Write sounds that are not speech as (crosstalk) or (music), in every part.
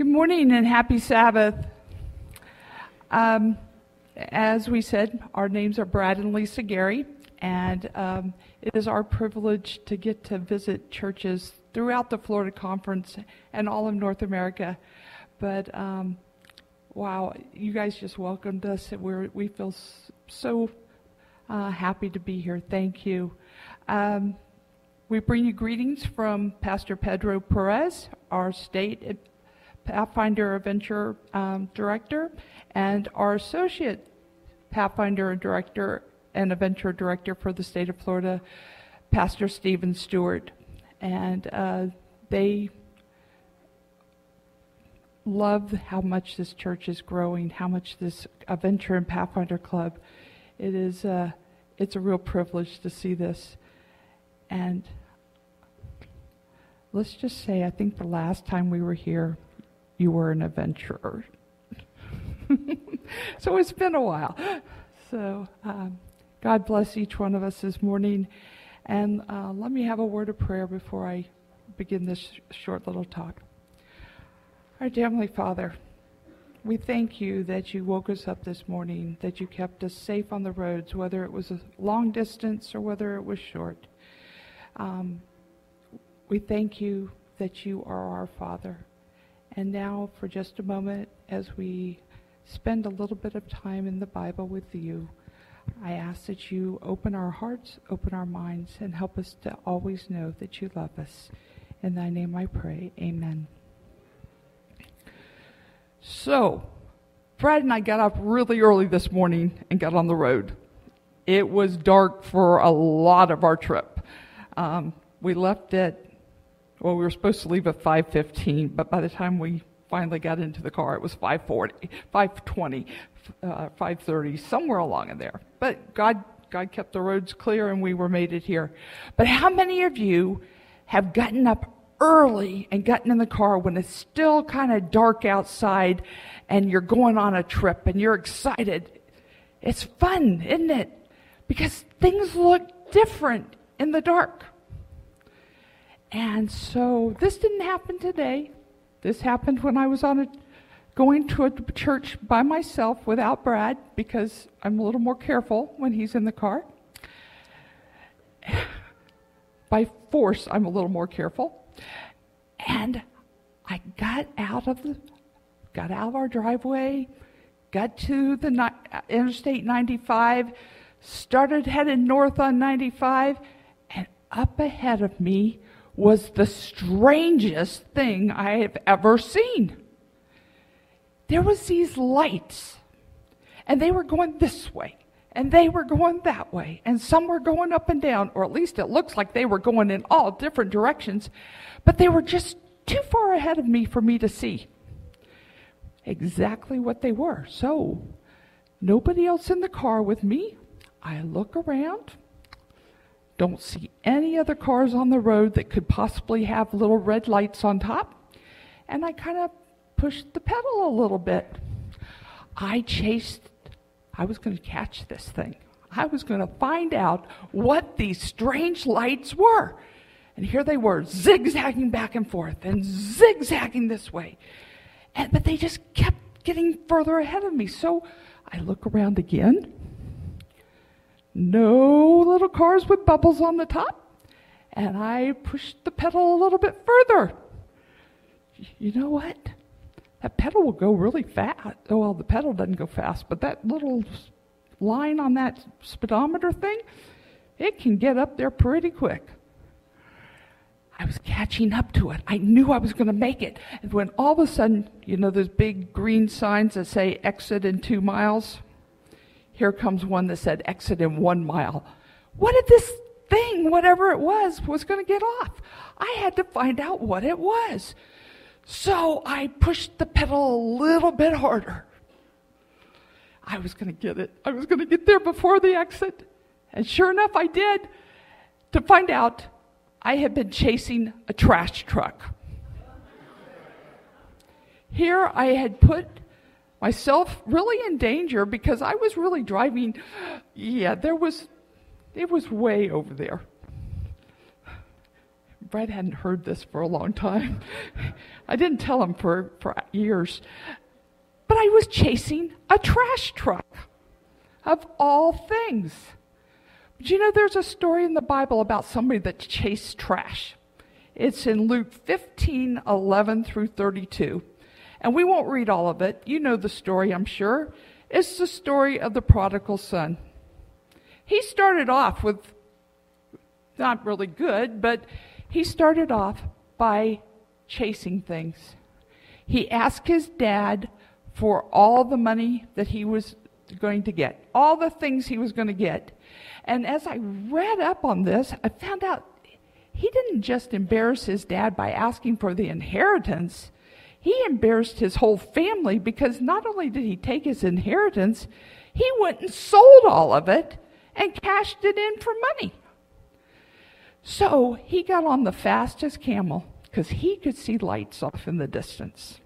Good morning and happy Sabbath. Um, as we said, our names are Brad and Lisa Gary, and um, it is our privilege to get to visit churches throughout the Florida Conference and all of North America. But um, wow, you guys just welcomed us. And we're, we feel so uh, happy to be here. Thank you. Um, we bring you greetings from Pastor Pedro Perez, our state Pathfinder Adventure um, Director, and our Associate Pathfinder Director and Adventure Director for the state of Florida, Pastor Stephen Stewart. And uh, they love how much this church is growing, how much this Adventure and Pathfinder Club. It is uh, it's a real privilege to see this. And let's just say, I think the last time we were here, you were an adventurer. (laughs) so it's been a while. So um, God bless each one of us this morning. And uh, let me have a word of prayer before I begin this short little talk. Our Heavenly Father, we thank you that you woke us up this morning, that you kept us safe on the roads, whether it was a long distance or whether it was short. Um, we thank you that you are our Father. And now, for just a moment, as we spend a little bit of time in the Bible with you, I ask that you open our hearts, open our minds, and help us to always know that you love us. In thy name I pray. Amen. So, Brad and I got up really early this morning and got on the road. It was dark for a lot of our trip. Um, we left at well, we were supposed to leave at 5:15, but by the time we finally got into the car, it was 5:40, 5:20, uh, 5:30, somewhere along in there. But God, God kept the roads clear, and we were made it here. But how many of you have gotten up early and gotten in the car when it's still kind of dark outside, and you're going on a trip and you're excited? It's fun, isn't it? Because things look different in the dark. And so this didn't happen today. This happened when I was on a going to a church by myself without Brad because I'm a little more careful when he's in the car. by force, I'm a little more careful. And I got out of the got out of our driveway, got to the ni- Interstate 95, started heading north on 95, and up ahead of me was the strangest thing I have ever seen. There was these lights, and they were going this way, and they were going that way, and some were going up and down, or at least it looks like they were going in all different directions, but they were just too far ahead of me for me to see exactly what they were. So, nobody else in the car with me. I look around. Don't see any other cars on the road that could possibly have little red lights on top. And I kind of pushed the pedal a little bit. I chased, I was going to catch this thing. I was going to find out what these strange lights were. And here they were, zigzagging back and forth and zigzagging this way. And, but they just kept getting further ahead of me. So I look around again no little cars with bubbles on the top. And I pushed the pedal a little bit further. You know what? That pedal will go really fast. Oh, well, the pedal doesn't go fast, but that little line on that speedometer thing, it can get up there pretty quick. I was catching up to it. I knew I was going to make it. And when all of a sudden, you know, those big green signs that say exit in two miles? here comes one that said exit in one mile. What did this thing, whatever it was, was going to get off? I had to find out what it was. So I pushed the pedal a little bit harder. I was going to get it. I was going to get there before the exit. And sure enough, I did. To find out, I had been chasing a trash truck. Here I had put myself really in danger because I was really driving. Yeah, there was, it was way over there. Brad hadn't heard this for a long time. I didn't tell him for, for years. But I was chasing a trash truck, of all things. But you know, there's a story in the Bible about somebody that chased trash. It's in Luke 15 11 through 32. And we won't read all of it. You know the story, I'm sure. It's the story of the prodigal son. He started off with not really good, but he started off by chasing things. He asked his dad for all the money that he was going to get, all the things he was going to get. And as I read up on this, I found out he didn't just embarrass his dad by asking for the inheritance, he embarrassed his whole family because not only did he take his inheritance, he went and sold all of it and cashed it in for money. So he got on the fastest camel because he could see lights off in the distance.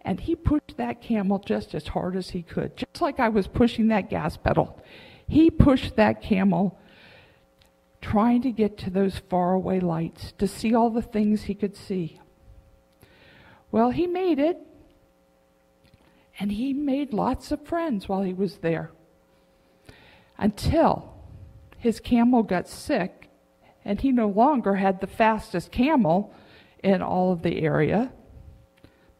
And he pushed that camel just as hard as he could, just like I was pushing that gas pedal. He pushed that camel trying to get to those faraway lights, to see all the things he could see. Well, he made it, and he made lots of friends while he was there until his camel got sick and he no longer had the fastest camel in all of the area.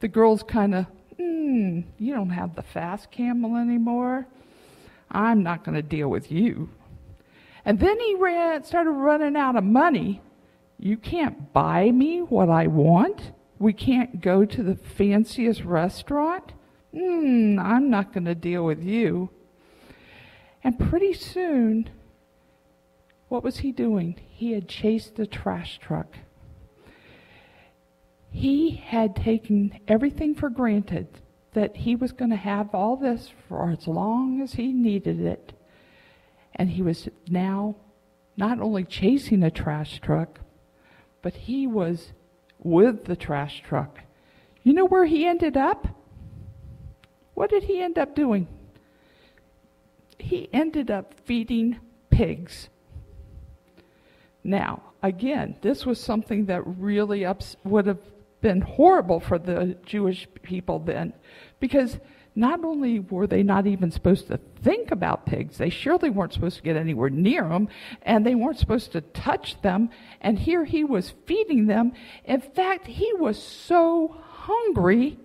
The girls kind of, hmm, you don't have the fast camel anymore. I'm not going to deal with you. And then he ran, started running out of money. You can't buy me what I want. We can't go to the fanciest restaurant. Hmm, I'm not going to deal with you. And pretty soon, what was he doing? He had chased the trash truck. He had taken everything for granted that he was going to have all this for as long as he needed it. And he was now not only chasing a trash truck, but he was with the trash truck. You know where he ended up? What did he end up doing? He ended up feeding pigs. Now, again, this was something that really ups- would have been horrible for the Jewish people then, because not only were they not even supposed to think about pigs, they surely weren't supposed to get anywhere near them, and they weren't supposed to touch them. And here he was feeding them. In fact, he was so hungry,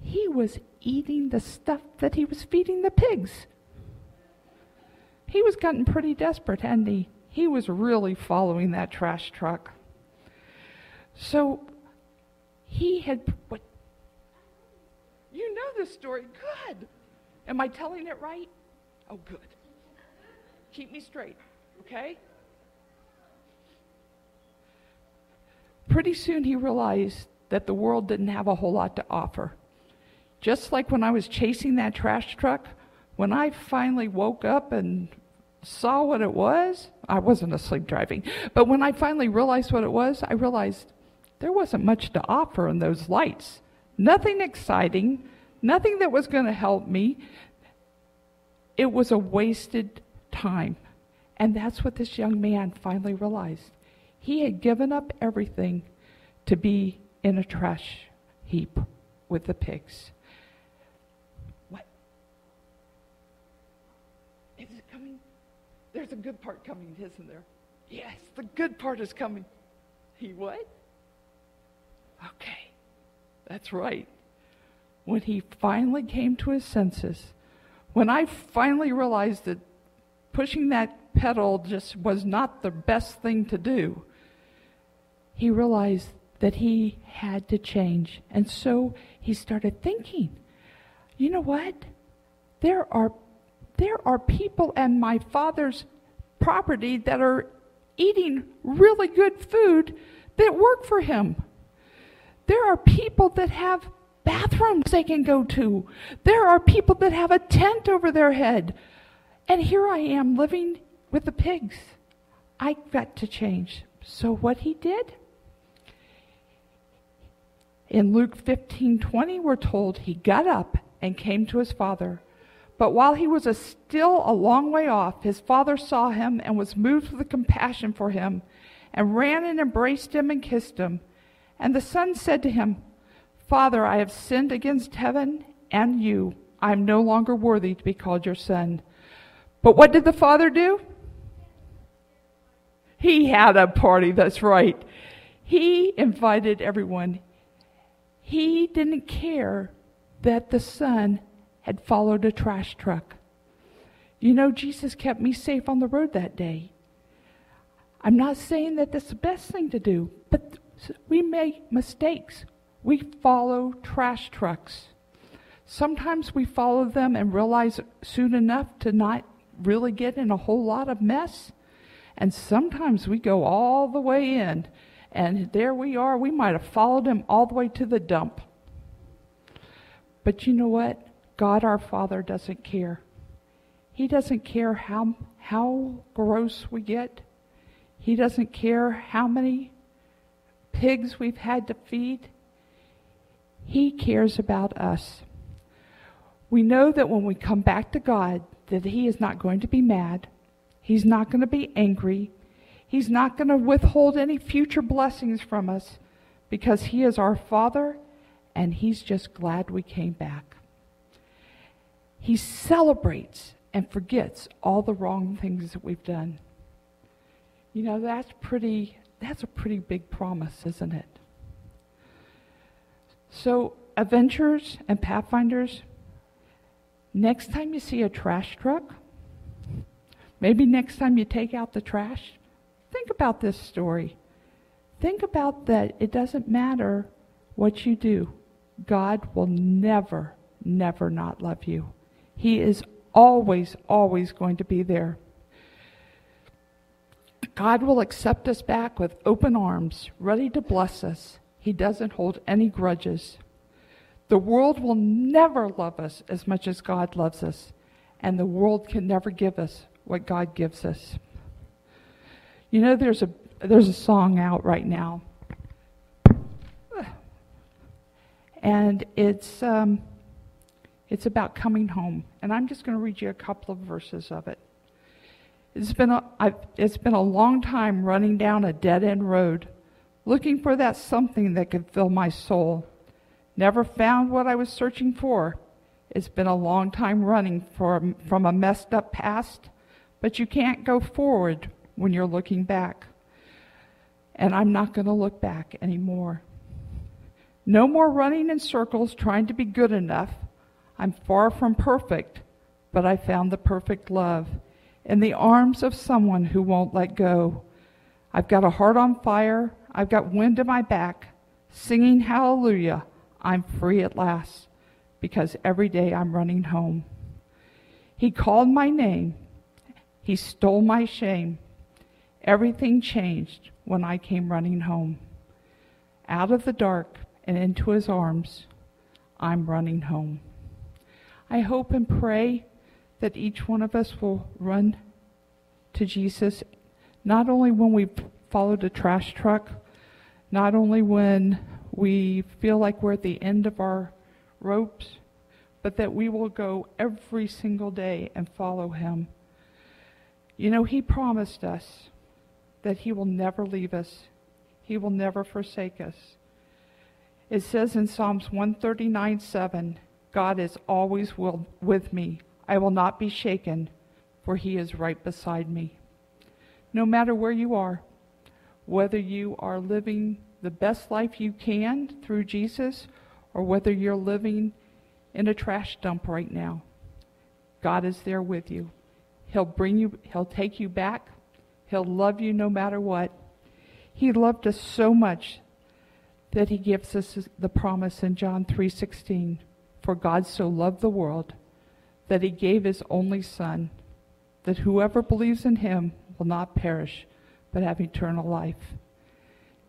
he was eating the stuff that he was feeding the pigs. He was getting pretty desperate, hadn't he? He was really following that trash truck. So he had what you know this story good. Am I telling it right? Oh good. Keep me straight, okay? Pretty soon he realized that the world didn't have a whole lot to offer. Just like when I was chasing that trash truck, when I finally woke up and saw what it was, I wasn't asleep driving, but when I finally realized what it was, I realized there wasn't much to offer in those lights. Nothing exciting, nothing that was going to help me. It was a wasted time. And that's what this young man finally realized. He had given up everything to be in a trash heap with the pigs. There's a good part coming, isn't there? Yes, the good part is coming. He what? Okay, that's right. When he finally came to his senses, when I finally realized that pushing that pedal just was not the best thing to do, he realized that he had to change. And so he started thinking, you know what? There are there are people in my father's property that are eating really good food that work for him. There are people that have bathrooms they can go to. There are people that have a tent over their head. And here I am living with the pigs. I got to change. So what he did? In Luke 15:20 we're told he got up and came to his father. But while he was a still a long way off, his father saw him and was moved with compassion for him, and ran and embraced him and kissed him. And the son said to him, Father, I have sinned against heaven and you. I am no longer worthy to be called your son. But what did the father do? He had a party, that's right. He invited everyone. He didn't care that the son had followed a trash truck. You know, Jesus kept me safe on the road that day. I'm not saying that that's the best thing to do, but we make mistakes. We follow trash trucks. Sometimes we follow them and realize soon enough to not really get in a whole lot of mess. And sometimes we go all the way in, and there we are. We might have followed him all the way to the dump. But you know what? God our Father doesn't care. He doesn't care how, how gross we get. He doesn't care how many pigs we've had to feed. He cares about us. We know that when we come back to God, that He is not going to be mad. He's not going to be angry. He's not going to withhold any future blessings from us because He is our Father and He's just glad we came back. He celebrates and forgets all the wrong things that we've done. You know, that's pretty that's a pretty big promise, isn't it? So, adventurers and pathfinders, next time you see a trash truck, maybe next time you take out the trash, think about this story. Think about that it doesn't matter what you do. God will never, never not love you. He is always, always going to be there. God will accept us back with open arms, ready to bless us. He doesn't hold any grudges. The world will never love us as much as God loves us, and the world can never give us what God gives us. You know, there's a there's a song out right now, and it's um, it's about coming home, and I'm just going to read you a couple of verses of it. It's been a, I've, it's been a long time running down a dead end road, looking for that something that could fill my soul. Never found what I was searching for. It's been a long time running for, from a messed up past, but you can't go forward when you're looking back. And I'm not going to look back anymore. No more running in circles trying to be good enough. I'm far from perfect, but I found the perfect love in the arms of someone who won't let go. I've got a heart on fire. I've got wind in my back, singing hallelujah. I'm free at last because every day I'm running home. He called my name. He stole my shame. Everything changed when I came running home. Out of the dark and into his arms, I'm running home. I hope and pray that each one of us will run to Jesus, not only when we follow the trash truck, not only when we feel like we're at the end of our ropes, but that we will go every single day and follow him. You know, he promised us that he will never leave us, he will never forsake us. It says in Psalms 139 7, God is always will, with me. I will not be shaken, for he is right beside me. No matter where you are, whether you are living the best life you can through Jesus or whether you're living in a trash dump right now, God is there with you. He'll bring you, he'll take you back. He'll love you no matter what. He loved us so much that he gives us the promise in John 3:16. For God so loved the world that he gave his only Son, that whoever believes in him will not perish, but have eternal life.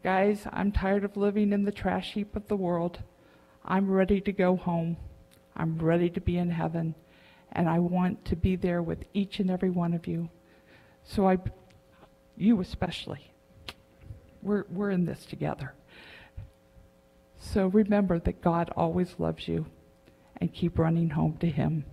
Guys, I'm tired of living in the trash heap of the world. I'm ready to go home. I'm ready to be in heaven. And I want to be there with each and every one of you. So I, you especially, we're, we're in this together. So remember that God always loves you and keep running home to Him.